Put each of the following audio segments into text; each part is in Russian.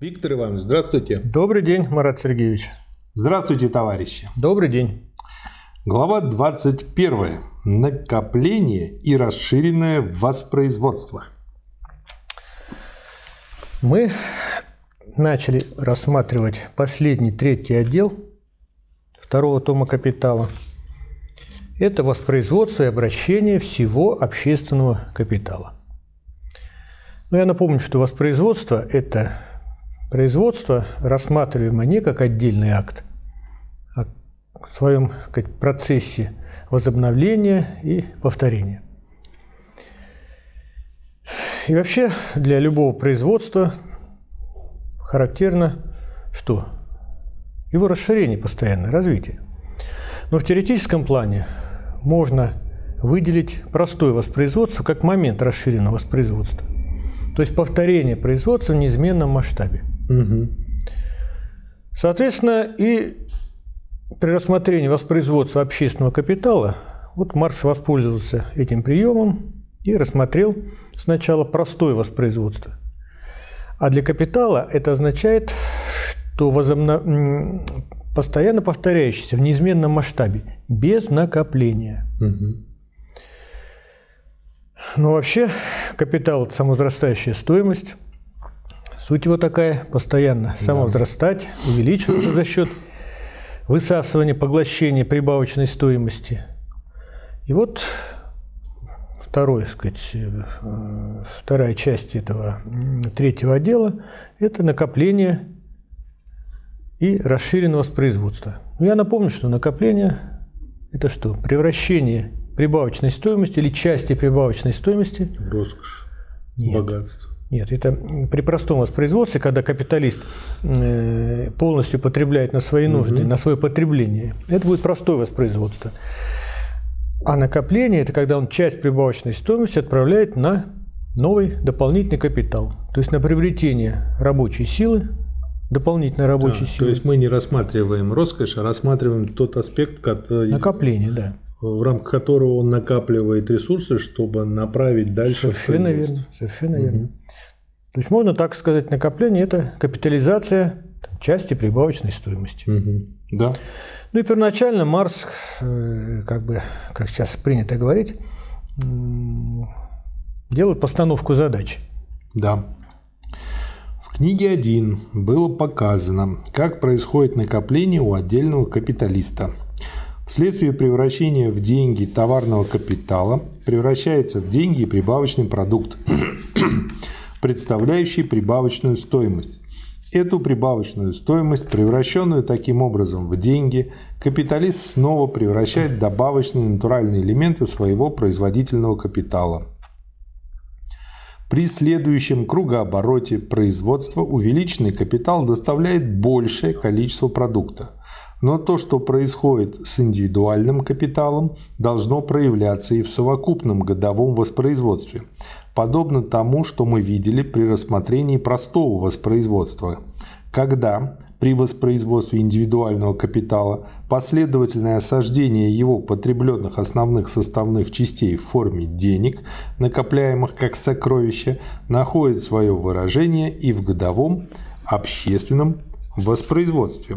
Виктор Иванович, здравствуйте. Добрый день, Марат Сергеевич. Здравствуйте, товарищи. Добрый день. Глава 21. Накопление и расширенное воспроизводство. Мы начали рассматривать последний третий отдел второго тома «Капитала». Это воспроизводство и обращение всего общественного капитала. Но я напомню, что воспроизводство – это производство, рассматриваемое не как отдельный акт, а в своем сказать, процессе возобновления и повторения. И вообще для любого производства характерно что? Его расширение постоянное, развитие. Но в теоретическом плане можно выделить простое воспроизводство как момент расширенного воспроизводства. То есть повторение производства в неизменном масштабе. Угу. Соответственно, и при рассмотрении воспроизводства общественного капитала, вот Маркс воспользовался этим приемом и рассмотрел сначала простое воспроизводство. А для капитала это означает, что возобно... постоянно повторяющееся в неизменном масштабе, без накопления. Угу. Но вообще капитал – это самовозрастающая стоимость. Суть его такая – постоянно самовозрастать, увеличиваться за счет высасывания, поглощения прибавочной стоимости. И вот второй, сказать, э, вторая часть этого третьего отдела – это накопление и расширенное воспроизводство. Ну, я напомню, что накопление – это что? Превращение прибавочной стоимости или части прибавочной стоимости в роскошь, Нет. богатство. Нет, это при простом воспроизводстве, когда капиталист э, полностью потребляет на свои нужды, угу. на свое потребление, это будет простое воспроизводство. А накопление – это когда он часть прибавочной стоимости отправляет на новый дополнительный капитал, то есть на приобретение рабочей силы, дополнительной рабочей да, силы. То есть мы не рассматриваем роскошь, а рассматриваем тот аспект, который… Накопление, да в рамках которого он накапливает ресурсы, чтобы направить дальше. Совершенно верно. Совершенно угу. верно. То есть можно так сказать, накопление – это капитализация части прибавочной стоимости. Угу. Да. Ну и первоначально Марс, э, как бы, как сейчас принято говорить, делает постановку задач. Да. В книге 1 было показано, как происходит накопление у отдельного капиталиста – Вследствие превращения в деньги товарного капитала превращается в деньги и прибавочный продукт, представляющий прибавочную стоимость. Эту прибавочную стоимость, превращенную таким образом в деньги, капиталист снова превращает в добавочные натуральные элементы своего производительного капитала. При следующем кругообороте производства увеличенный капитал доставляет большее количество продукта. Но то, что происходит с индивидуальным капиталом, должно проявляться и в совокупном годовом воспроизводстве, подобно тому, что мы видели при рассмотрении простого воспроизводства, когда при воспроизводстве индивидуального капитала последовательное осаждение его потребленных основных составных частей в форме денег, накопляемых как сокровища, находит свое выражение и в годовом общественном воспроизводстве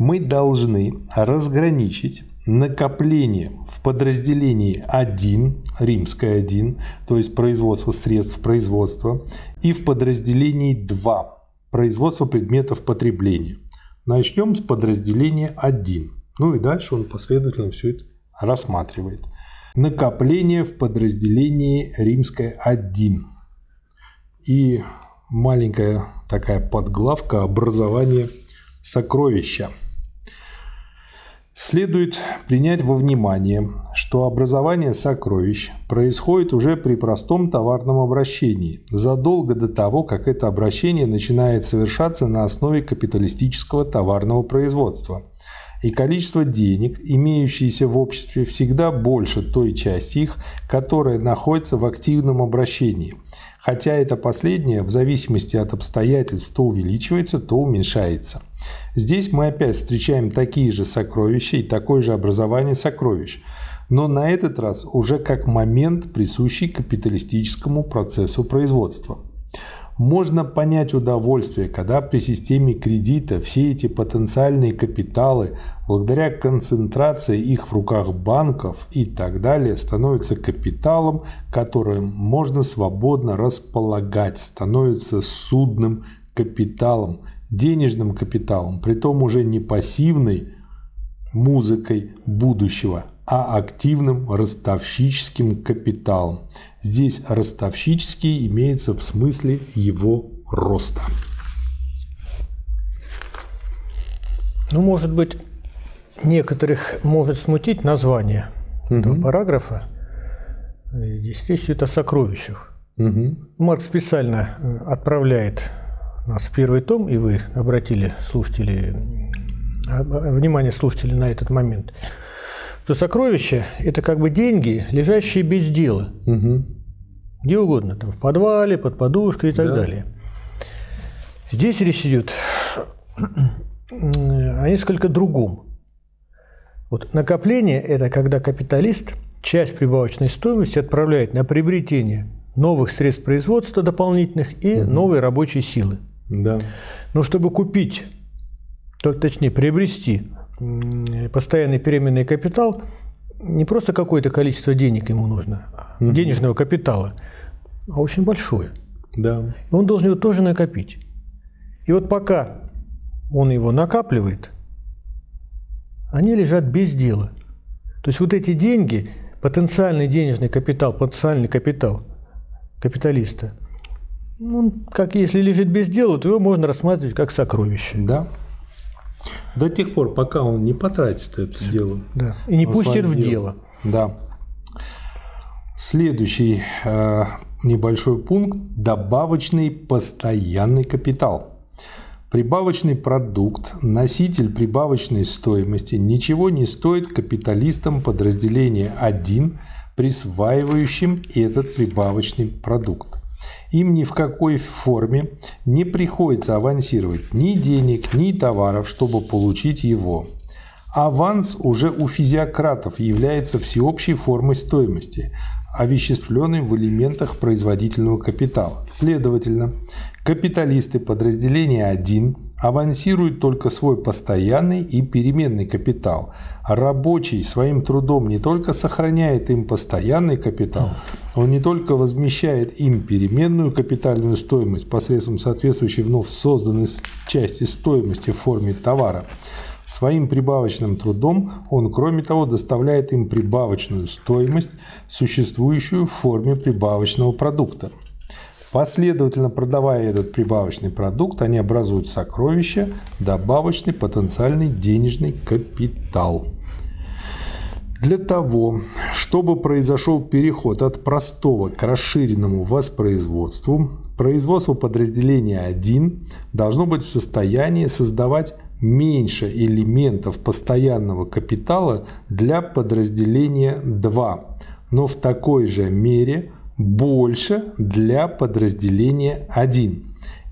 мы должны разграничить накопление в подразделении 1, римское 1, то есть производство средств производства, и в подразделении 2, производство предметов потребления. Начнем с подразделения 1. Ну и дальше он последовательно все это рассматривает. Накопление в подразделении римское 1. И маленькая такая подглавка образование сокровища. Следует принять во внимание, что образование сокровищ происходит уже при простом товарном обращении, задолго до того, как это обращение начинает совершаться на основе капиталистического товарного производства. И количество денег, имеющиеся в обществе, всегда больше той части их, которая находится в активном обращении – хотя это последнее в зависимости от обстоятельств то увеличивается, то уменьшается. Здесь мы опять встречаем такие же сокровища и такое же образование сокровищ, но на этот раз уже как момент, присущий капиталистическому процессу производства. Можно понять удовольствие, когда при системе кредита все эти потенциальные капиталы, благодаря концентрации их в руках банков и так далее, становятся капиталом, которым можно свободно располагать, становятся судным капиталом, денежным капиталом, притом уже не пассивной музыкой будущего, а активным ростовщическим капиталом. Здесь ростовщический имеется в смысле его роста. Ну, может быть, некоторых может смутить название угу. этого параграфа. Здесь речь идет о сокровищах. Угу. Марк специально э, отправляет нас в первый том, и вы обратили слушатели, внимание слушателей на этот момент, что сокровища – это как бы деньги, лежащие без дела. Угу. Где угодно, там, в подвале, под подушкой и так да. далее. Здесь речь идет о несколько другом. Вот накопление – это когда капиталист часть прибавочной стоимости отправляет на приобретение новых средств производства дополнительных и угу. новой рабочей силы. Да. Но чтобы купить, то, точнее приобрести постоянный переменный капитал, не просто какое-то количество денег ему нужно, угу. денежного капитала, а очень большое. Да. И он должен его тоже накопить. И вот пока он его накапливает, они лежат без дела. То есть вот эти деньги, потенциальный денежный капитал, потенциальный капитал капиталиста, ну, как если лежит без дела, то его можно рассматривать как сокровище. Да. До тех пор, пока он не потратит это дело. Да. И не пустит в дело. Да. Следующий э, небольшой пункт – добавочный постоянный капитал. Прибавочный продукт, носитель прибавочной стоимости, ничего не стоит капиталистам подразделения 1, присваивающим этот прибавочный продукт им ни в какой форме не приходится авансировать ни денег, ни товаров, чтобы получить его. Аванс уже у физиократов является всеобщей формой стоимости, овеществленной в элементах производительного капитала. Следовательно, капиталисты подразделения 1 авансируют только свой постоянный и переменный капитал. Рабочий своим трудом не только сохраняет им постоянный капитал, он не только возмещает им переменную капитальную стоимость посредством соответствующей вновь созданной части стоимости в форме товара, Своим прибавочным трудом он, кроме того, доставляет им прибавочную стоимость, существующую в форме прибавочного продукта. Последовательно продавая этот прибавочный продукт, они образуют сокровища, добавочный потенциальный денежный капитал. Для того, чтобы произошел переход от простого к расширенному воспроизводству, производство подразделения 1 должно быть в состоянии создавать меньше элементов постоянного капитала для подразделения 2, но в такой же мере больше для подразделения 1.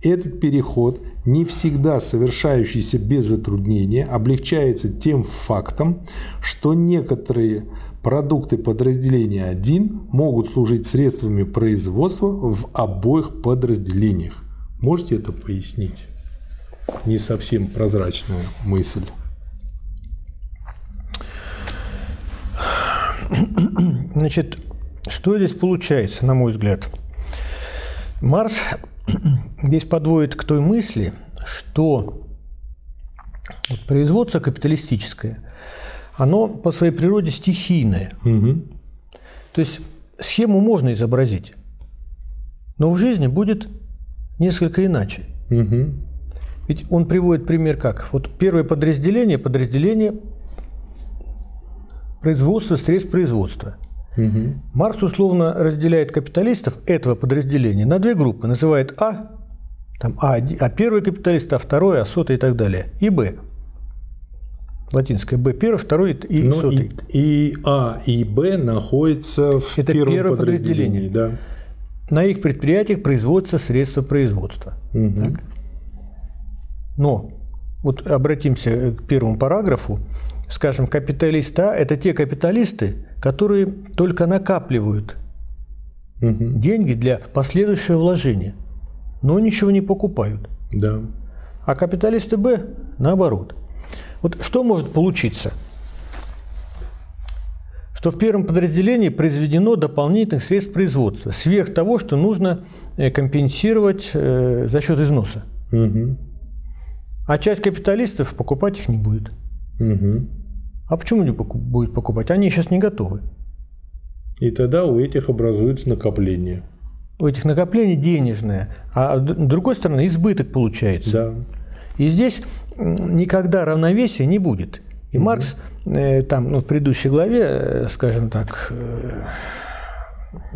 Этот переход, не всегда совершающийся без затруднения, облегчается тем фактом, что некоторые продукты подразделения 1 могут служить средствами производства в обоих подразделениях. Можете это пояснить? Не совсем прозрачная мысль. Значит, что здесь получается, на мой взгляд? Марс здесь подводит к той мысли, что вот производство капиталистическое, оно по своей природе стихийное. Угу. То есть схему можно изобразить, но в жизни будет несколько иначе. Угу. Ведь он приводит пример как? Вот первое подразделение, подразделение производства, средств производства – Угу. Маркс условно разделяет капиталистов этого подразделения на две группы. Называет А, там А, а первый капиталист, А второй, А сотый и так далее. И Б. Латинское Б первый, второй и ну, сотый. И, и А и Б находятся в Это первом первое подразделении. подразделение. Да. На их предприятиях производятся средства производства. Угу. Так? Но вот обратимся к первому параграфу. Скажем, капиталиста – это те капиталисты, которые только накапливают угу. деньги для последующего вложения. но ничего не покупают. Да. А капиталисты Б наоборот. Вот что может получиться? Что в первом подразделении произведено дополнительных средств производства, сверх того, что нужно э, компенсировать э, за счет износа. Угу. А часть капиталистов покупать их не будет. Угу. А почему не будет покупать? Они сейчас не готовы. И тогда у этих образуется накопление. У этих накоплений денежное, а с другой стороны избыток получается. Да. И здесь никогда равновесия не будет. И Маркс э, там, ну, в предыдущей главе, э, скажем так, э,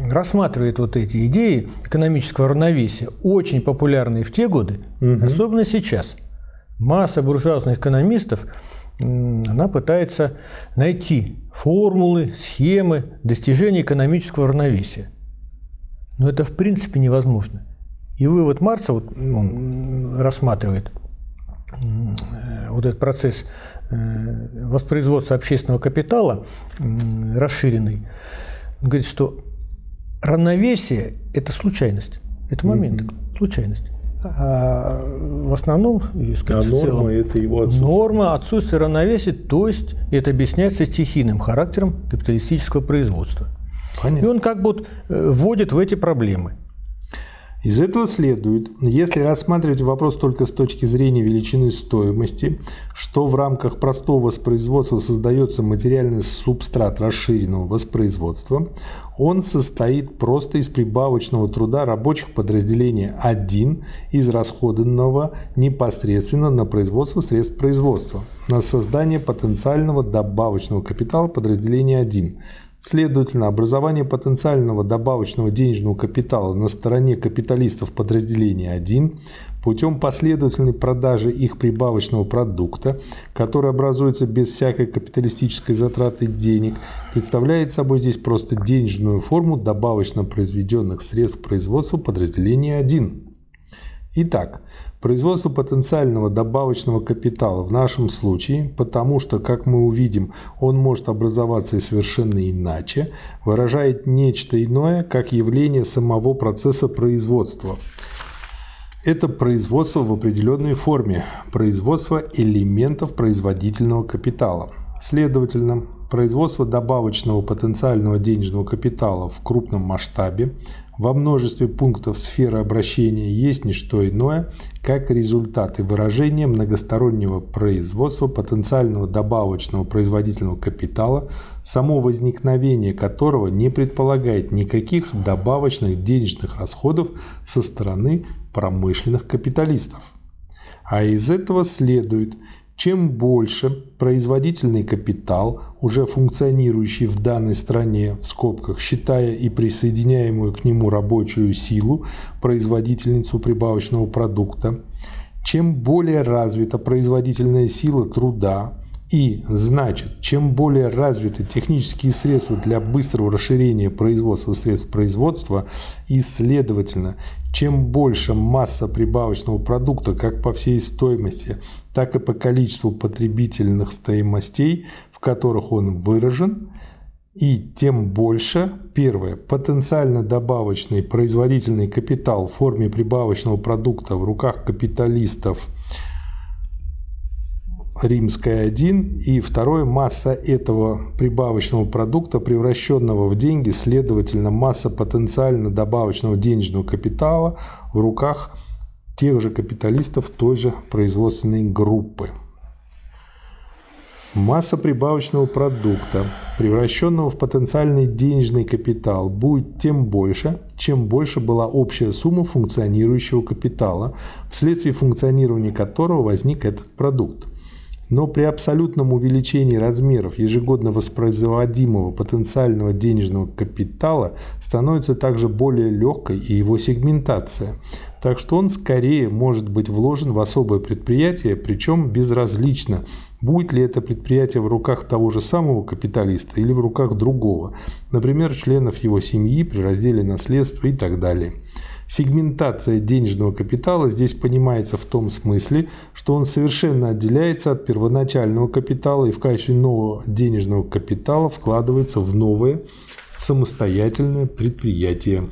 рассматривает вот эти идеи экономического равновесия, очень популярные в те годы, особенно сейчас. Масса буржуазных экономистов, она пытается найти формулы, схемы достижения экономического равновесия. Но это в принципе невозможно. И вывод Маркса вот, он рассматривает э, вот этот процесс э, воспроизводства общественного капитала расширенный. Он говорит, что равновесие – это случайность, это момент, случайность. А в основном, и, А норма целом, это его отсутствие. Норма отсутствия равновесия, то есть это объясняется стихийным характером капиталистического производства. И Понятно. он как бы вот, э, вводит в эти проблемы. Из этого следует, если рассматривать вопрос только с точки зрения величины стоимости, что в рамках простого воспроизводства создается материальный субстрат расширенного воспроизводства, он состоит просто из прибавочного труда рабочих подразделения 1, израсходованного непосредственно на производство средств производства, на создание потенциального добавочного капитала подразделения 1, Следовательно, образование потенциального добавочного денежного капитала на стороне капиталистов подразделения 1 путем последовательной продажи их прибавочного продукта, который образуется без всякой капиталистической затраты денег, представляет собой здесь просто денежную форму добавочно произведенных средств производства подразделения 1. Итак, производство потенциального добавочного капитала в нашем случае, потому что, как мы увидим, он может образоваться и совершенно иначе, выражает нечто иное, как явление самого процесса производства. Это производство в определенной форме, производство элементов производительного капитала. Следовательно, производство добавочного потенциального денежного капитала в крупном масштабе во множестве пунктов сферы обращения есть не что иное, как результат и выражение многостороннего производства потенциального добавочного производительного капитала, само возникновение которого не предполагает никаких добавочных денежных расходов со стороны промышленных капиталистов. А из этого следует, чем больше производительный капитал, уже функционирующий в данной стране, в скобках, считая и присоединяемую к нему рабочую силу, производительницу прибавочного продукта, чем более развита производительная сила труда, и, значит, чем более развиты технические средства для быстрого расширения производства средств производства, и, следовательно, чем больше масса прибавочного продукта как по всей стоимости, так и по количеству потребительных стоимостей, в которых он выражен, и тем больше, первое, потенциально добавочный производительный капитал в форме прибавочного продукта в руках капиталистов – римская 1, и второе, масса этого прибавочного продукта, превращенного в деньги, следовательно, масса потенциально добавочного денежного капитала в руках тех же капиталистов той же производственной группы. Масса прибавочного продукта, превращенного в потенциальный денежный капитал, будет тем больше, чем больше была общая сумма функционирующего капитала, вследствие функционирования которого возник этот продукт. Но при абсолютном увеличении размеров ежегодно воспроизводимого потенциального денежного капитала становится также более легкой и его сегментация. Так что он скорее может быть вложен в особое предприятие, причем безразлично, будет ли это предприятие в руках того же самого капиталиста или в руках другого, например, членов его семьи при разделе наследства и так далее. Сегментация денежного капитала здесь понимается в том смысле, что он совершенно отделяется от первоначального капитала и в качестве нового денежного капитала вкладывается в новое самостоятельное предприятие.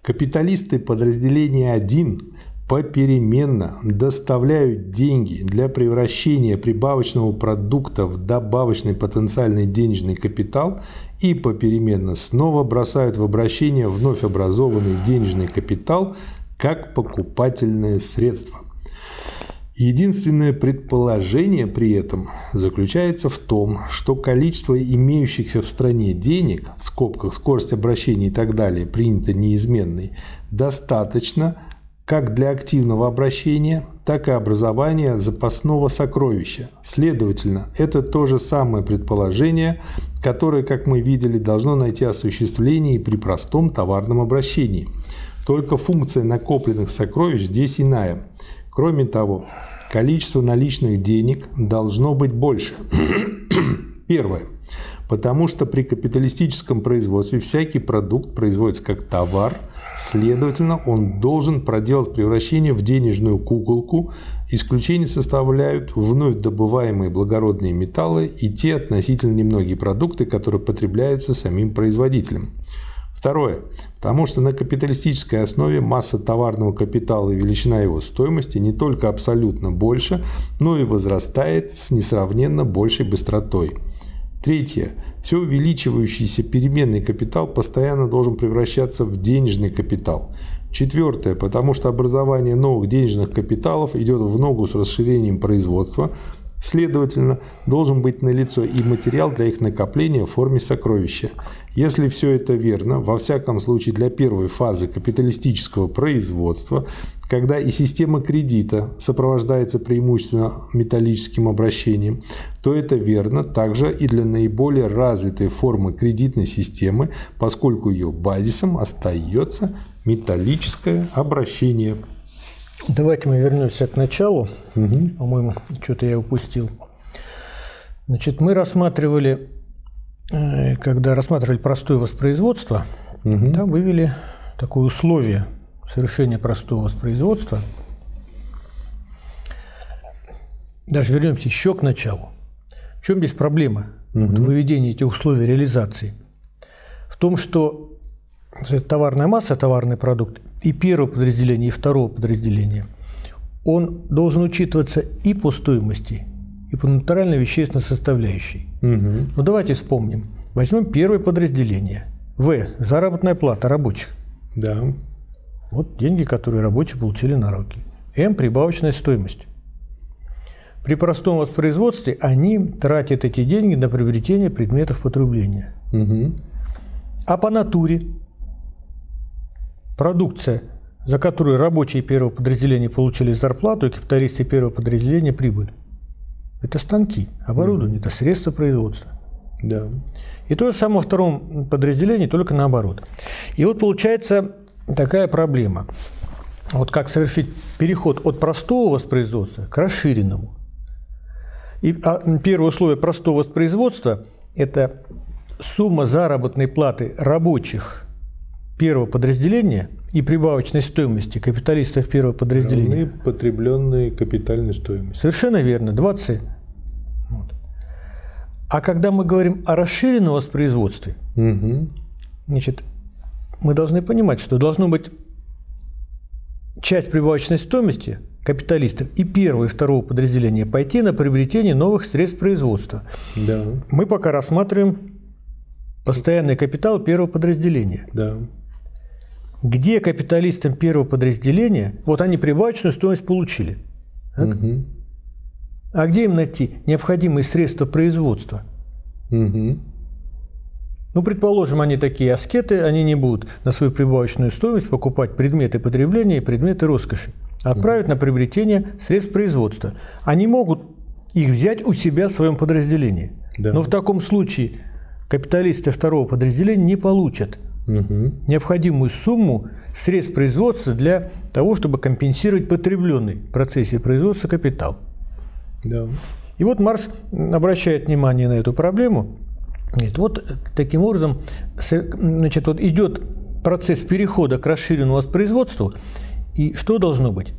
Капиталисты подразделения 1 попеременно доставляют деньги для превращения прибавочного продукта в добавочный потенциальный денежный капитал и попеременно снова бросают в обращение вновь образованный денежный капитал как покупательное средство. Единственное предположение при этом заключается в том, что количество имеющихся в стране денег, в скобках скорость обращения и так далее, принято неизменной, достаточно как для активного обращения, так и образования запасного сокровища. Следовательно, это то же самое предположение, которое, как мы видели, должно найти осуществление и при простом товарном обращении. Только функция накопленных сокровищ здесь иная. Кроме того, количество наличных денег должно быть больше. Первое. Потому что при капиталистическом производстве всякий продукт производится как товар, следовательно, он должен проделать превращение в денежную куколку. Исключение составляют вновь добываемые благородные металлы и те относительно немногие продукты, которые потребляются самим производителем. Второе. Потому что на капиталистической основе масса товарного капитала и величина его стоимости не только абсолютно больше, но и возрастает с несравненно большей быстротой. Третье. Все увеличивающийся переменный капитал постоянно должен превращаться в денежный капитал. Четвертое. Потому что образование новых денежных капиталов идет в ногу с расширением производства, Следовательно, должен быть налицо и материал для их накопления в форме сокровища. Если все это верно, во всяком случае для первой фазы капиталистического производства, когда и система кредита сопровождается преимущественно металлическим обращением, то это верно также и для наиболее развитой формы кредитной системы, поскольку ее базисом остается металлическое обращение. Давайте мы вернемся к началу. Угу. По-моему, что-то я упустил. Значит, мы рассматривали, э, когда рассматривали простое воспроизводство, угу. там вывели такое условие совершения простого воспроизводства. Даже вернемся еще к началу. В чем здесь проблема угу. вот выведения этих условий реализации? В том, что товарная масса, товарный продукт и первого подразделения, и второго подразделения, он должен учитываться и по стоимости, и по натуральной вещественной составляющей. Угу. Ну давайте вспомним. Возьмем первое подразделение. В. Заработная плата рабочих. Да. Вот деньги, которые рабочие получили на руки. М. Прибавочная стоимость. При простом воспроизводстве они тратят эти деньги на приобретение предметов потребления. Угу. А по натуре продукция, за которую рабочие первого подразделения получили зарплату, и капиталисты первого подразделения прибыль. Это станки, оборудование, mm-hmm. это средства производства. Да. И то же самое во втором подразделении, только наоборот. И вот получается такая проблема. Вот как совершить переход от простого воспроизводства к расширенному. И а, первое условие простого воспроизводства – это сумма заработной платы рабочих первого подразделения и прибавочной стоимости капиталистов первого подразделения. Равны потребленной капитальной стоимости. Совершенно верно, 20. Вот. А когда мы говорим о расширенном воспроизводстве, угу. значит, мы должны понимать, что должно быть часть прибавочной стоимости капиталистов и первого и второго подразделения пойти на приобретение новых средств производства. Да. Мы пока рассматриваем постоянный капитал первого подразделения. Да где капиталистам первого подразделения, вот они прибавочную стоимость получили. Угу. А где им найти необходимые средства производства? Угу. Ну, предположим, они такие аскеты, они не будут на свою прибавочную стоимость покупать предметы потребления и предметы роскоши. Отправят угу. на приобретение средств производства. Они могут их взять у себя в своем подразделении. Да. Но в таком случае капиталисты второго подразделения не получат угу. необходимую сумму средств производства для того, чтобы компенсировать потребленный в процессе производства капитал. Да. И вот Марс обращает внимание на эту проблему. Говорит, вот таким образом значит, вот идет процесс перехода к расширенному воспроизводству. И что должно быть?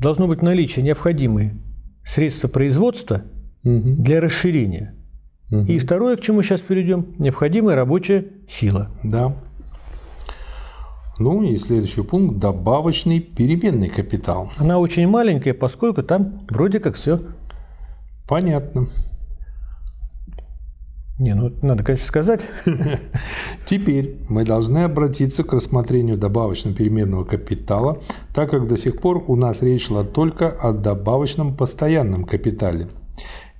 Должно быть наличие необходимые средства производства угу. для расширения. Угу. И второе, к чему сейчас перейдем, необходимая рабочая сила. Да. Ну и следующий пункт – добавочный переменный капитал. Она очень маленькая, поскольку там вроде как все. Понятно. Не, ну надо, конечно, сказать. Теперь мы должны обратиться к рассмотрению добавочно-переменного капитала, так как до сих пор у нас речь шла только о добавочном постоянном капитале.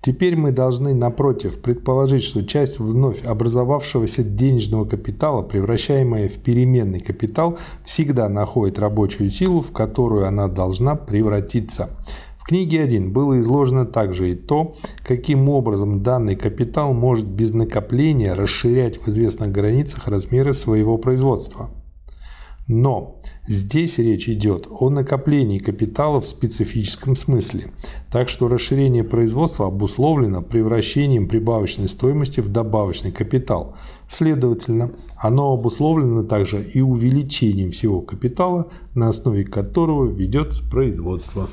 Теперь мы должны, напротив, предположить, что часть вновь образовавшегося денежного капитала, превращаемая в переменный капитал, всегда находит рабочую силу, в которую она должна превратиться – книге 1 было изложено также и то, каким образом данный капитал может без накопления расширять в известных границах размеры своего производства. Но здесь речь идет о накоплении капитала в специфическом смысле, так что расширение производства обусловлено превращением прибавочной стоимости в добавочный капитал. Следовательно, оно обусловлено также и увеличением всего капитала, на основе которого ведется производство.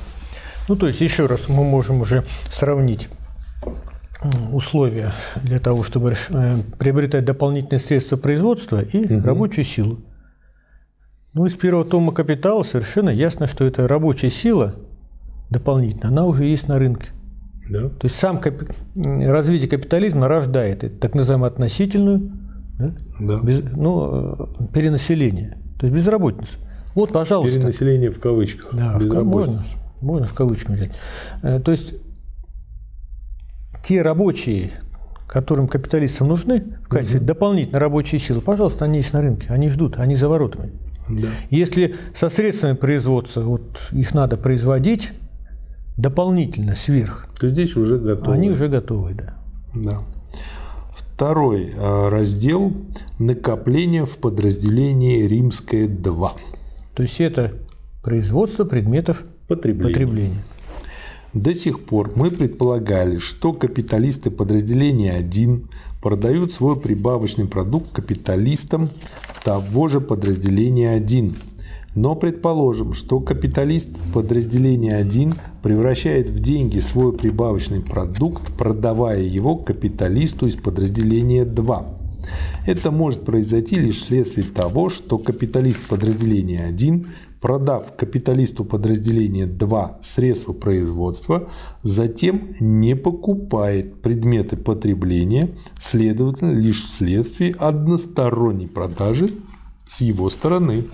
Ну, то есть, еще раз мы можем уже сравнить условия для того, чтобы э, приобретать дополнительные средства производства и угу. рабочую силу. Ну, из первого тома «Капитала» совершенно ясно, что эта рабочая сила дополнительно, она уже есть на рынке. Да. То есть сам капи... развитие капитализма рождает так называемую относительную да? Да. Без... Ну, э, перенаселение, то есть безработицу. Вот, пожалуйста. Перенаселение в кавычках. Да, безработица. Можно можно в кавычки взять. Э, то есть те рабочие, которым капиталистам нужны в качестве угу. дополнительной рабочей силы, пожалуйста, они есть на рынке, они ждут, они за воротами. Да. Если со средствами производства вот, их надо производить дополнительно сверх, то здесь уже готовы. Они уже готовы, да. Да. Второй э, раздел – накопление в подразделении Римское 2. То есть это производство предметов потребления. потребления. До сих пор мы предполагали, что капиталисты подразделения 1 продают свой прибавочный продукт капиталистам того же подразделения 1. Но предположим, что капиталист подразделения 1 превращает в деньги свой прибавочный продукт, продавая его капиталисту из подразделения 2. Это может произойти лишь вследствие того, что капиталист подразделения 1 продав капиталисту подразделения 2 средства производства, затем не покупает предметы потребления, следовательно, лишь вследствие односторонней продажи с его стороны.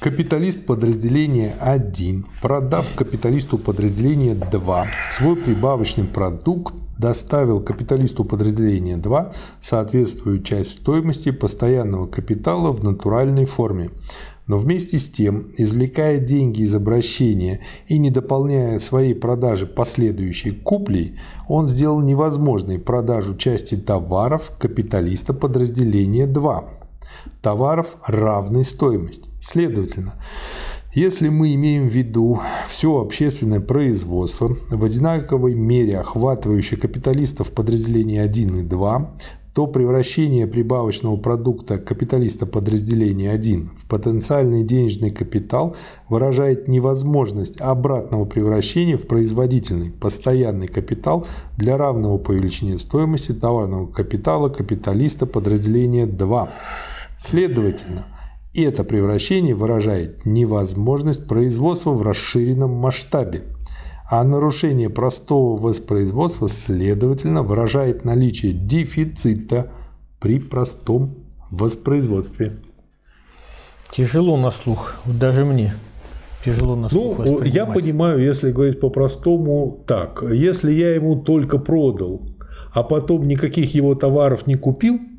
Капиталист подразделения 1, продав капиталисту подразделения 2 свой прибавочный продукт, доставил капиталисту подразделения 2 соответствующую часть стоимости постоянного капитала в натуральной форме. Но вместе с тем, извлекая деньги из обращения и не дополняя своей продажи последующей куплей, он сделал невозможной продажу части товаров капиталиста подразделения 2. Товаров равной стоимости. Следовательно, если мы имеем в виду все общественное производство, в одинаковой мере охватывающее капиталистов подразделения 1 и 2, то превращение прибавочного продукта капиталиста подразделения 1 в потенциальный денежный капитал выражает невозможность обратного превращения в производительный постоянный капитал для равного по величине стоимости товарного капитала капиталиста подразделения 2. Следовательно, и это превращение выражает невозможность производства в расширенном масштабе, а нарушение простого воспроизводства, следовательно, выражает наличие дефицита при простом воспроизводстве. Тяжело на слух, даже мне. Тяжело на слух Ну, я понимаю, если говорить по-простому, так. Если я ему только продал, а потом никаких его товаров не купил –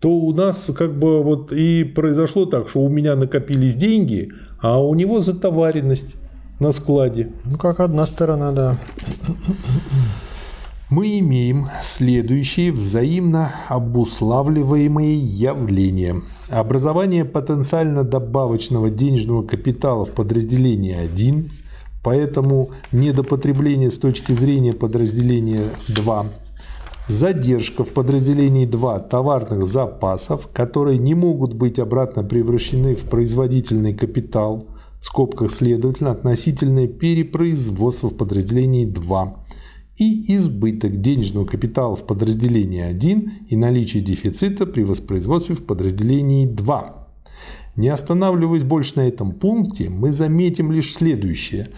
то у нас как бы вот и произошло так, что у меня накопились деньги, а у него затоваренность на складе. Ну, как одна сторона, да. Мы имеем следующие взаимно обуславливаемые явления. Образование потенциально добавочного денежного капитала в подразделении 1, поэтому недопотребление с точки зрения подразделения 2 задержка в подразделении 2 товарных запасов, которые не могут быть обратно превращены в производительный капитал, в скобках следовательно относительное перепроизводство в подразделении 2 и избыток денежного капитала в подразделении 1 и наличие дефицита при воспроизводстве в подразделении 2. Не останавливаясь больше на этом пункте, мы заметим лишь следующее.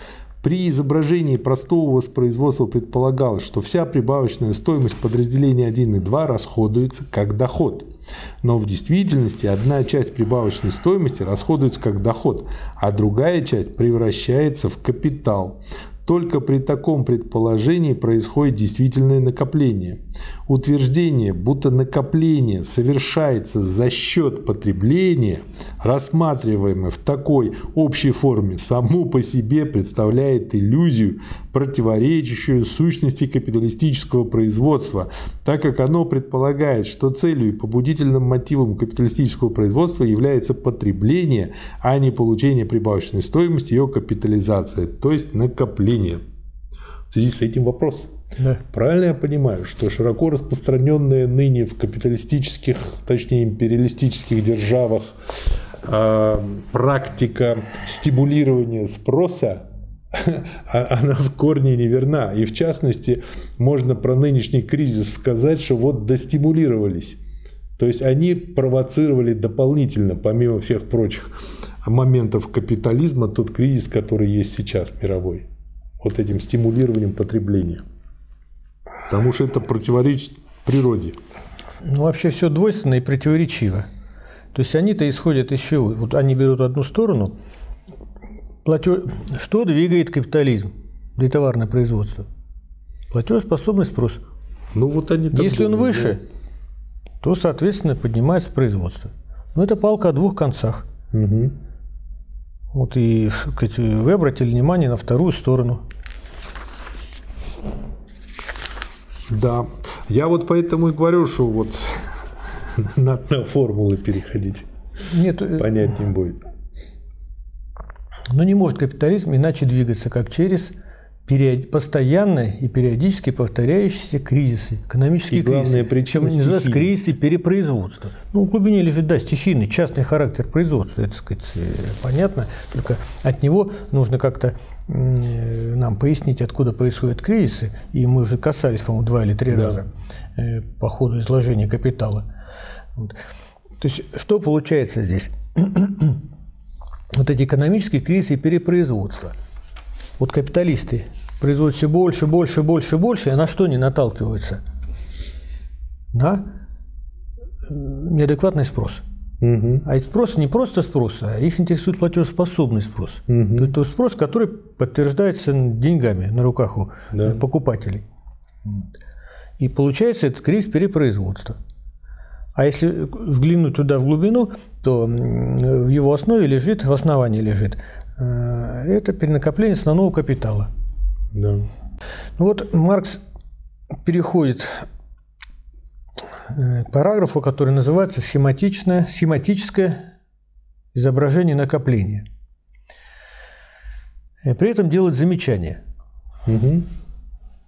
При изображении простого воспроизводства предполагалось, что вся прибавочная стоимость подразделения 1 и 2 расходуется как доход. Но в действительности одна часть прибавочной стоимости расходуется как доход, а другая часть превращается в капитал. Только при таком предположении происходит действительное накопление. Утверждение, будто накопление совершается за счет потребления, рассматриваемое в такой общей форме, само по себе представляет иллюзию, противоречащую сущности капиталистического производства, так как оно предполагает, что целью и побудительным мотивом капиталистического производства является потребление, а не получение прибавочной стоимости ее капитализация, то есть накопление. В связи с этим вопрос. Да. Правильно я понимаю, что широко распространенная ныне в капиталистических, точнее империалистических державах э, практика стимулирования спроса а, она в корне неверна. И в частности, можно про нынешний кризис сказать, что вот достимулировались. То есть они провоцировали дополнительно, помимо всех прочих моментов капитализма, тот кризис, который есть сейчас мировой. Вот этим стимулированием потребления. Потому что это противоречит природе. Ну, вообще все двойственно и противоречиво. То есть они-то исходят еще, вот они берут одну сторону – Платеж... Что двигает капитализм для товарное производство? Платежеспособный спрос. Ну, вот они Если он выше, да. то, соответственно, поднимается производство. Но это палка о двух концах. Угу. Вот и вы обратили внимание на вторую сторону. Да. Я вот поэтому и говорю, что вот надо на формулы переходить. Нет, э, Понять не будет. Но не может капитализм иначе двигаться, как через постоянные и периодически повторяющиеся кризисы, экономические и кризисы. Причина Чем называется кризисы перепроизводства. Ну, в глубине лежит, да, стихийный, частный характер производства, это, сказать, э, понятно. Только от него нужно как-то нам пояснить, откуда происходят кризисы. И мы уже касались, по-моему, два или три да. раза э, по ходу изложения капитала. Вот. То есть, что получается здесь? вот эти экономические кризисы и перепроизводство. Вот капиталисты производят все больше, больше, больше, больше, а на что они наталкиваются? На неадекватный спрос. Угу. А этот спрос не просто спрос, а их интересует платежеспособный спрос. Угу. То есть тот спрос, который подтверждается деньгами на руках у да. покупателей. И получается этот кризис перепроизводства. А если взглянуть туда в глубину, то в его основе лежит, в основании лежит, э, это перенакопление основного капитала. Да. Ну вот Маркс переходит параграфу, который называется схематичное, схематическое изображение накопления. И при этом делает замечание. Угу.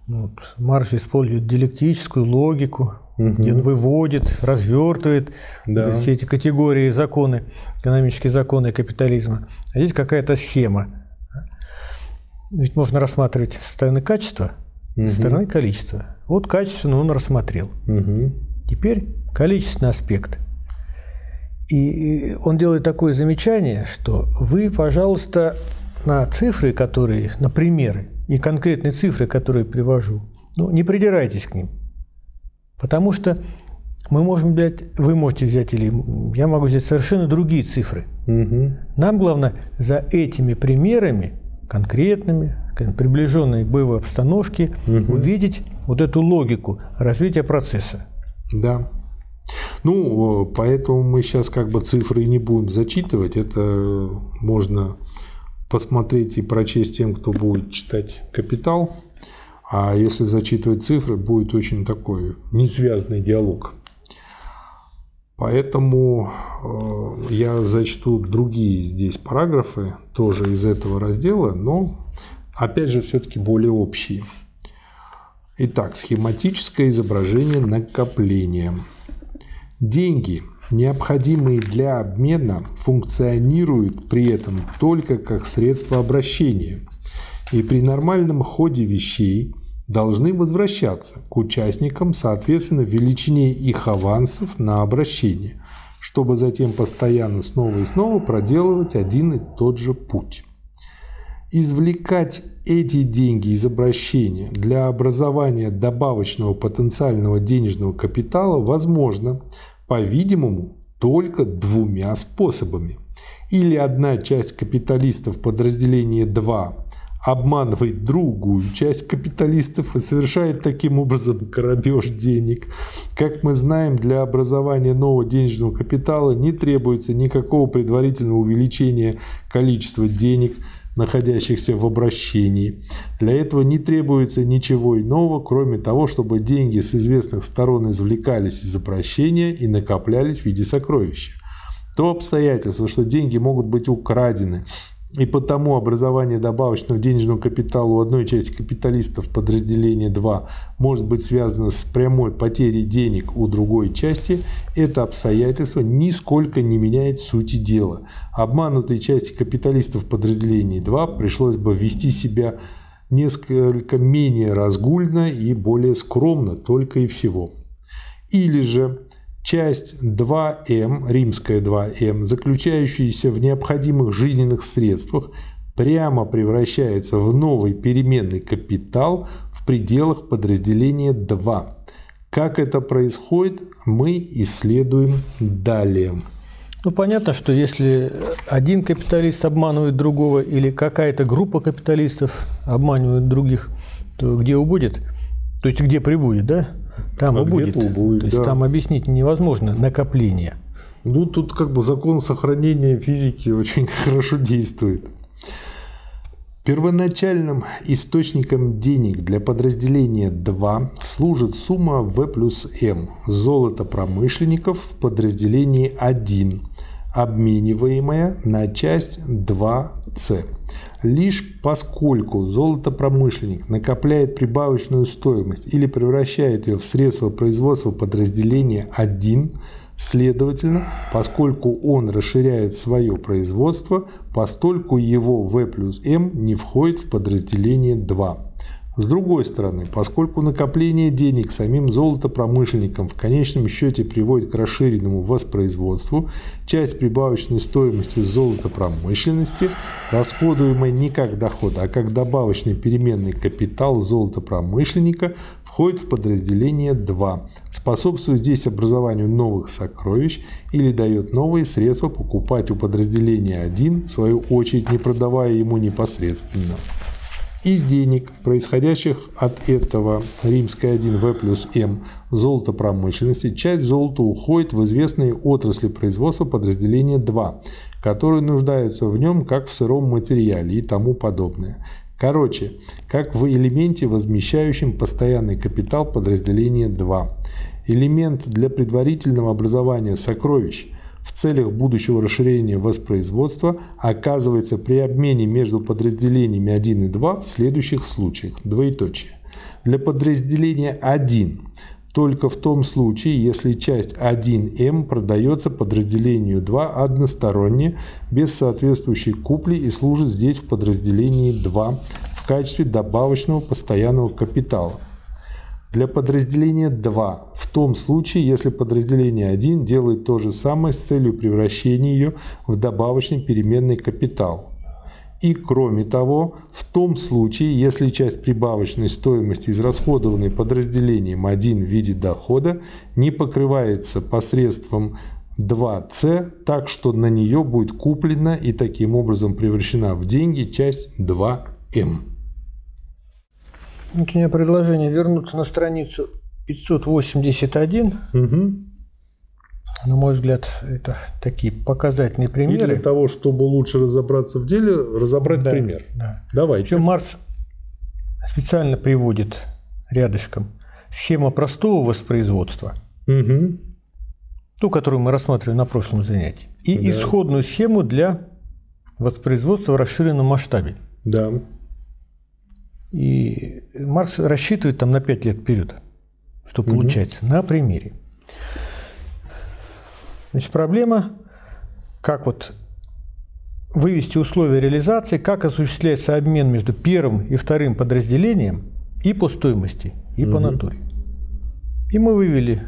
Вот. Марш использует диалектическую логику, угу. где он выводит, развертывает да. все эти категории, законы, экономические законы капитализма. А здесь какая-то схема. Ведь можно рассматривать со стороны качества, угу. со стороны количества. Вот качественно он рассмотрел. Угу. Теперь количественный аспект. И он делает такое замечание, что вы, пожалуйста, на цифры, которые, на примеры, и конкретные цифры, которые привожу, ну, не придирайтесь к ним. Потому что мы можем взять, вы можете взять, или я могу взять совершенно другие цифры. Угу. Нам главное за этими примерами, конкретными, приближенной к боевой обстановке, угу. увидеть вот эту логику развития процесса. Да. Ну, поэтому мы сейчас как бы цифры не будем зачитывать. Это можно посмотреть и прочесть тем, кто будет читать «Капитал». А если зачитывать цифры, будет очень такой несвязный диалог. Поэтому э, я зачту другие здесь параграфы, тоже из этого раздела, но опять же все-таки более общие. Итак, схематическое изображение накопления. Деньги – необходимые для обмена, функционируют при этом только как средство обращения. И при нормальном ходе вещей должны возвращаться к участникам соответственно величине их авансов на обращение, чтобы затем постоянно снова и снова проделывать один и тот же путь. Извлекать эти деньги из обращения для образования добавочного потенциального денежного капитала возможно, по-видимому, только двумя способами. Или одна часть капиталистов подразделения 2 обманывает другую часть капиталистов и совершает таким образом грабеж денег. Как мы знаем, для образования нового денежного капитала не требуется никакого предварительного увеличения количества денег, находящихся в обращении. Для этого не требуется ничего иного, кроме того, чтобы деньги с известных сторон извлекались из обращения и накоплялись в виде сокровища. То обстоятельство, что деньги могут быть украдены и потому образование добавочного денежного капитала у одной части капиталистов подразделения 2 может быть связано с прямой потерей денег у другой части, это обстоятельство нисколько не меняет сути дела. Обманутой части капиталистов подразделения 2 пришлось бы вести себя несколько менее разгульно и более скромно только и всего. Или же часть 2М, римская 2М, заключающаяся в необходимых жизненных средствах, прямо превращается в новый переменный капитал в пределах подразделения 2. Как это происходит, мы исследуем далее. Ну, понятно, что если один капиталист обманывает другого или какая-то группа капиталистов обманывает других, то где убудет? То есть где прибудет, да? Там А и будет. где-то будет, То есть да. там объяснить невозможно накопление. Ну, тут как бы закон сохранения физики очень хорошо действует. Первоначальным источником денег для подразделения 2 служит сумма В плюс М золото промышленников в подразделении 1, обмениваемая на часть 2С. Лишь поскольку золотопромышленник накопляет прибавочную стоимость или превращает ее в средство производства подразделения 1, следовательно, поскольку он расширяет свое производство, постольку его В плюс М не входит в подразделение 2. С другой стороны, поскольку накопление денег самим золотопромышленником в конечном счете приводит к расширенному воспроизводству, часть прибавочной стоимости золотопромышленности, расходуемая не как доход, а как добавочный переменный капитал золотопромышленника, входит в подразделение 2, способствует здесь образованию новых сокровищ или дает новые средства покупать у подразделения 1, в свою очередь не продавая ему непосредственно. Из денег, происходящих от этого римской 1 В плюс М золото промышленности, часть золота уходит в известные отрасли производства подразделения 2, которые нуждаются в нем как в сыром материале и тому подобное. Короче, как в элементе, возмещающем постоянный капитал подразделения 2. Элемент для предварительного образования сокровищ – в целях будущего расширения воспроизводства оказывается при обмене между подразделениями 1 и 2 в следующих случаях. Двоеточие. Для подразделения 1 только в том случае, если часть 1М продается подразделению 2 односторонне, без соответствующей купли и служит здесь в подразделении 2 в качестве добавочного постоянного капитала для подразделения 2 в том случае, если подразделение 1 делает то же самое с целью превращения ее в добавочный переменный капитал. И кроме того, в том случае, если часть прибавочной стоимости, израсходованной подразделением 1 в виде дохода, не покрывается посредством 2С, так что на нее будет куплена и таким образом превращена в деньги часть 2М. Вот у меня предложение вернуться на страницу 581. Угу. На мой взгляд, это такие показательные И примеры. для того, чтобы лучше разобраться в деле, разобрать Да, пример. Да. Давай. Причем Маркс специально приводит рядышком схема простого воспроизводства, Угу. ту, которую мы рассматривали на прошлом занятии, и Да. исходную схему для воспроизводства в расширенном масштабе. Да. И Маркс рассчитывает там на 5 лет вперед, что получается на примере. Значит, проблема, как вот вывести условия реализации, как осуществляется обмен между первым и вторым подразделением и по стоимости, и по натуре. И мы вывели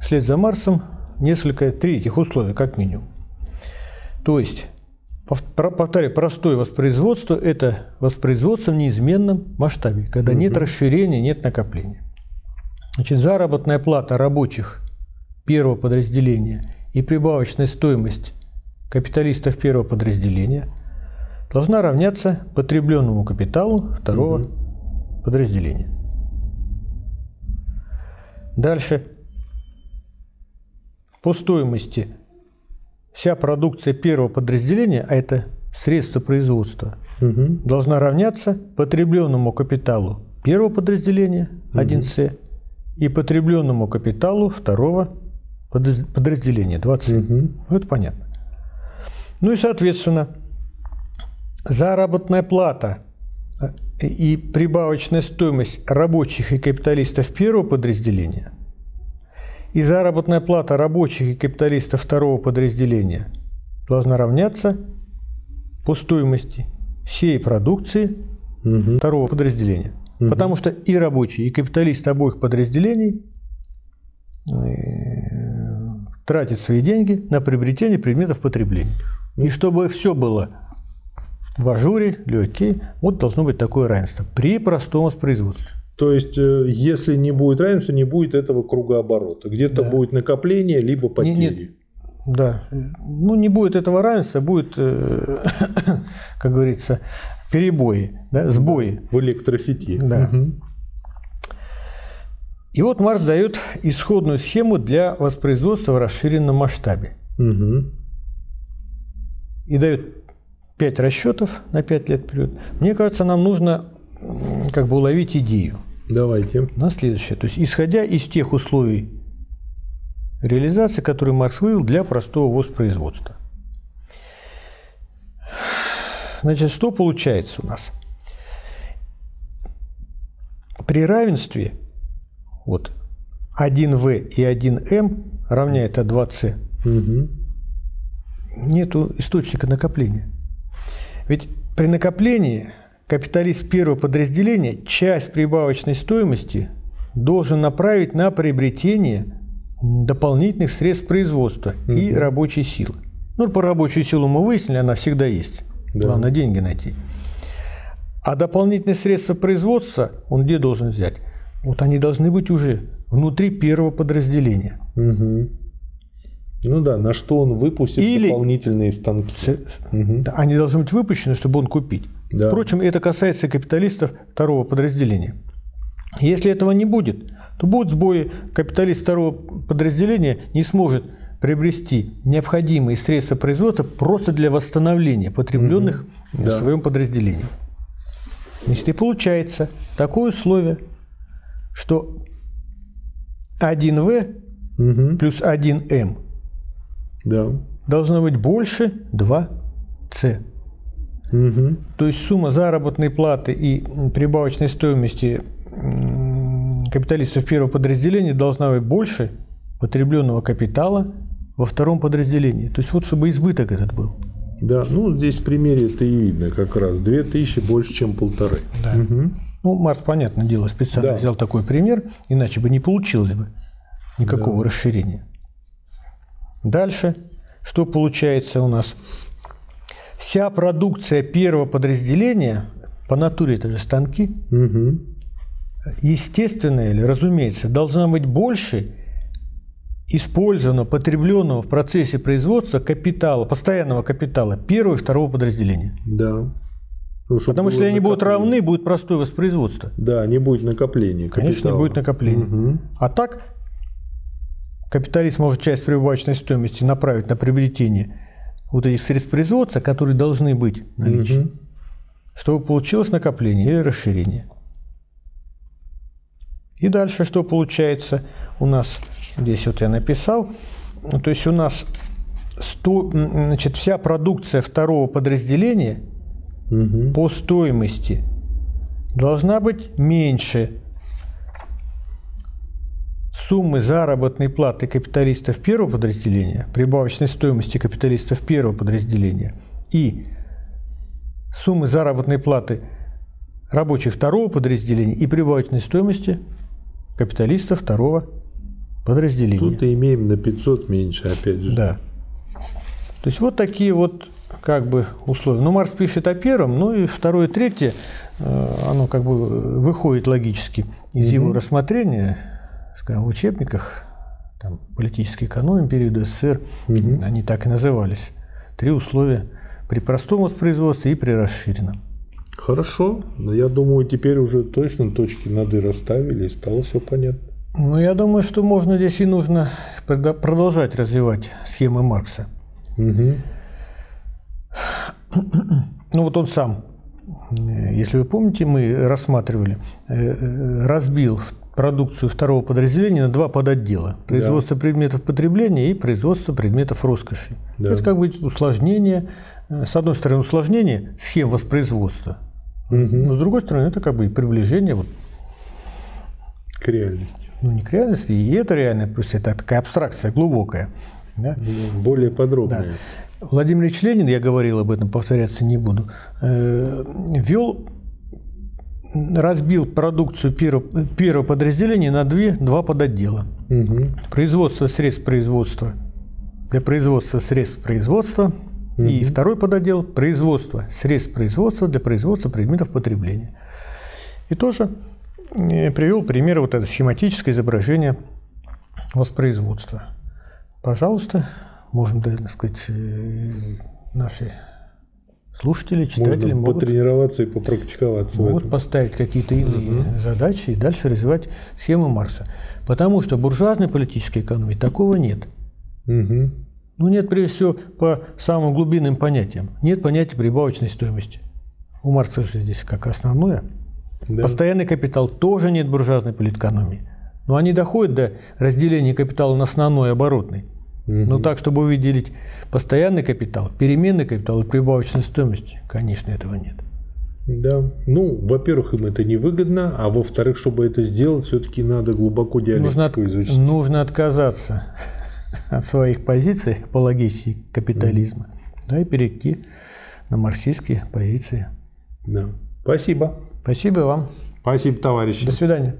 вслед за Марсом несколько, три этих условия, как минимум. То есть, повторяю, простое воспроизводство – это воспроизводство в неизменном масштабе, когда нет расширения, нет накопления. Значит, заработная плата рабочих первого подразделения и прибавочная стоимость капиталистов первого подразделения должна равняться потребленному капиталу второго угу. подразделения. Дальше. По стоимости вся продукция первого подразделения, а это средства производства, угу. должна равняться потребленному капиталу первого подразделения 1С угу. и потребленному капиталу второго подразделения 2С. Угу. Это понятно. Ну и, соответственно, заработная плата э, и прибавочная стоимость рабочих и капиталистов первого подразделения и заработная плата рабочих и капиталистов второго подразделения должна равняться по стоимости всей продукции угу. второго подразделения. Угу. Потому что и рабочие, и капиталисты обоих подразделений э, тратят свои деньги на приобретение предметов потребления. И чтобы все было в ажуре, легкие, вот должно быть такое равенство при простом воспроизводстве. То есть, э, если не будет равенства, не будет этого кругооборота. Где-то да. будет накопление, либо потери. Нет, нет. Да. Ну, не будет этого равенства, будет, э, как говорится, перебои, да, сбои. В электросети. Да. Угу. И вот Марк дает исходную схему для воспроизводства в расширенном масштабе. Угу и дает 5 расчетов на 5 лет вперед, мне кажется, нам нужно как бы уловить идею. Давайте. На следующее. То есть, исходя из тех условий реализации, которые Маркс вывел для простого воспроизводства. Значит, что получается у нас? При равенстве вот 1В и 1М равняется 2С. Угу нет источника накопления. Ведь при накоплении капиталист первого подразделения часть прибавочной стоимости должен направить на приобретение дополнительных средств производства угу. и рабочей силы. Ну, по рабочую силу мы выяснили, она всегда есть. Да. Главное деньги найти. А дополнительные средства производства он где должен взять? Вот они должны быть уже внутри первого подразделения. Угу. Ну да, на что он выпустит Или... дополнительные станки. С... Угу. Они должны быть выпущены, чтобы он купить. Да. Впрочем, это касается капиталистов второго подразделения. Если этого не будет, то будут сбои. Капиталист второго подразделения не сможет приобрести необходимые средства производства просто для восстановления потребленных угу. да. в своем подразделении. Значит, и получается такое условие, что 1В угу. плюс 1М да. должно быть больше 2С. Угу. То есть сумма заработной платы и прибавочной стоимости капиталистов первого подразделения должна быть больше потребленного капитала во втором подразделении. То есть вот чтобы избыток этот был. Да, ну здесь в примере это и видно как раз. 2000 больше, чем полторы. Да. Угу. Ну, Марк, понятное дело, специально да. взял такой пример, иначе бы не получилось бы никакого да. расширения. Дальше, что получается у нас? Вся продукция первого подразделения, по натуре это же станки, угу. естественно или разумеется, должна быть больше использованного, потребленного в процессе производства капитала, постоянного капитала первого и второго подразделения. Да. Ну, Потому что если они будут равны, будет простое воспроизводство. Да, не будет накопления. Капитала. Конечно, не будет накопления. Угу. А так Капиталист может часть прибавочной стоимости направить на приобретение вот этих средств производства, которые должны быть наличны, угу. чтобы получилось накопление или расширение. И дальше что получается у нас, здесь вот я написал, то есть у нас 100, значит, вся продукция второго подразделения угу. по стоимости должна быть меньше суммы заработной платы капиталистов первого подразделения, прибавочной стоимости капиталистов первого подразделения и суммы заработной платы рабочих второго подразделения и прибавочной стоимости капиталиста второго подразделения. Тут и имеем на 500 меньше, опять же. Да. То есть вот такие вот как бы условия. Ну, Маркс пишет о первом, ну и второе, третье, э, оно как бы выходит логически из угу. его рассмотрения, скажем, в учебниках там, политической экономии периода СССР, угу. они так и назывались. Три условия при простом воспроизводстве и при расширенном. Хорошо, но я думаю, теперь уже точно точки над «и» расставили, и стало все понятно. Ну, я думаю, что можно здесь и нужно продолжать развивать схемы Маркса. Угу. Ну, вот он сам, если вы помните, мы рассматривали, э, э, разбил продукцию второго подразделения на два подотдела. Производство да. предметов потребления и производство предметов роскоши. Да. Это как бы усложнение, э, с одной стороны, усложнение схем воспроизводства, угу. но с другой стороны, это как бы и приближение вот, к реальности. Ну, не к реальности, и это реальная, плюс это такая абстракция глубокая. Да? Более подробная. Да. Владимир Ильич Ленин, я говорил об этом, повторяться не буду, э, вел разбил продукцию первого, подразделения на две, два подотдела. Угу. Производство средств производства для производства средств производства угу. и второй подотдел – производство средств производства для производства предметов потребления. И тоже э, привел пример вот это схематическое изображение воспроизводства. Пожалуйста, можем, так сказать, э, наши слушатели, читатели Можно могут потренироваться и попрактиковаться. Могут поставить какие-то иные угу. задачи и дальше развивать схемы Маркса. Потому что в буржуазной политической экономии такого нет. Угу. Ну, нет, прежде всего, по самым глубинным понятиям. Нет понятия прибавочной стоимости. У Маркса же здесь как основное. Да. Постоянный капитал тоже нет буржуазной политэкономии. Но они доходят до разделения капитала на основной и оборотный. Угу. Но так, чтобы выделить постоянный капитал, переменный капитал и прибавочной стоимости, конечно, этого нет. Да. Ну, во-первых, им это невыгодно, а во-вторых, чтобы это сделать, все-таки надо глубоко диалектику нужно, изучить. Нужно отказаться от своих позиций по логике капитализма, mm. да, и перейти на марксистские позиции. Да. Спасибо. Спасибо вам. Спасибо, товарищи. До свидания.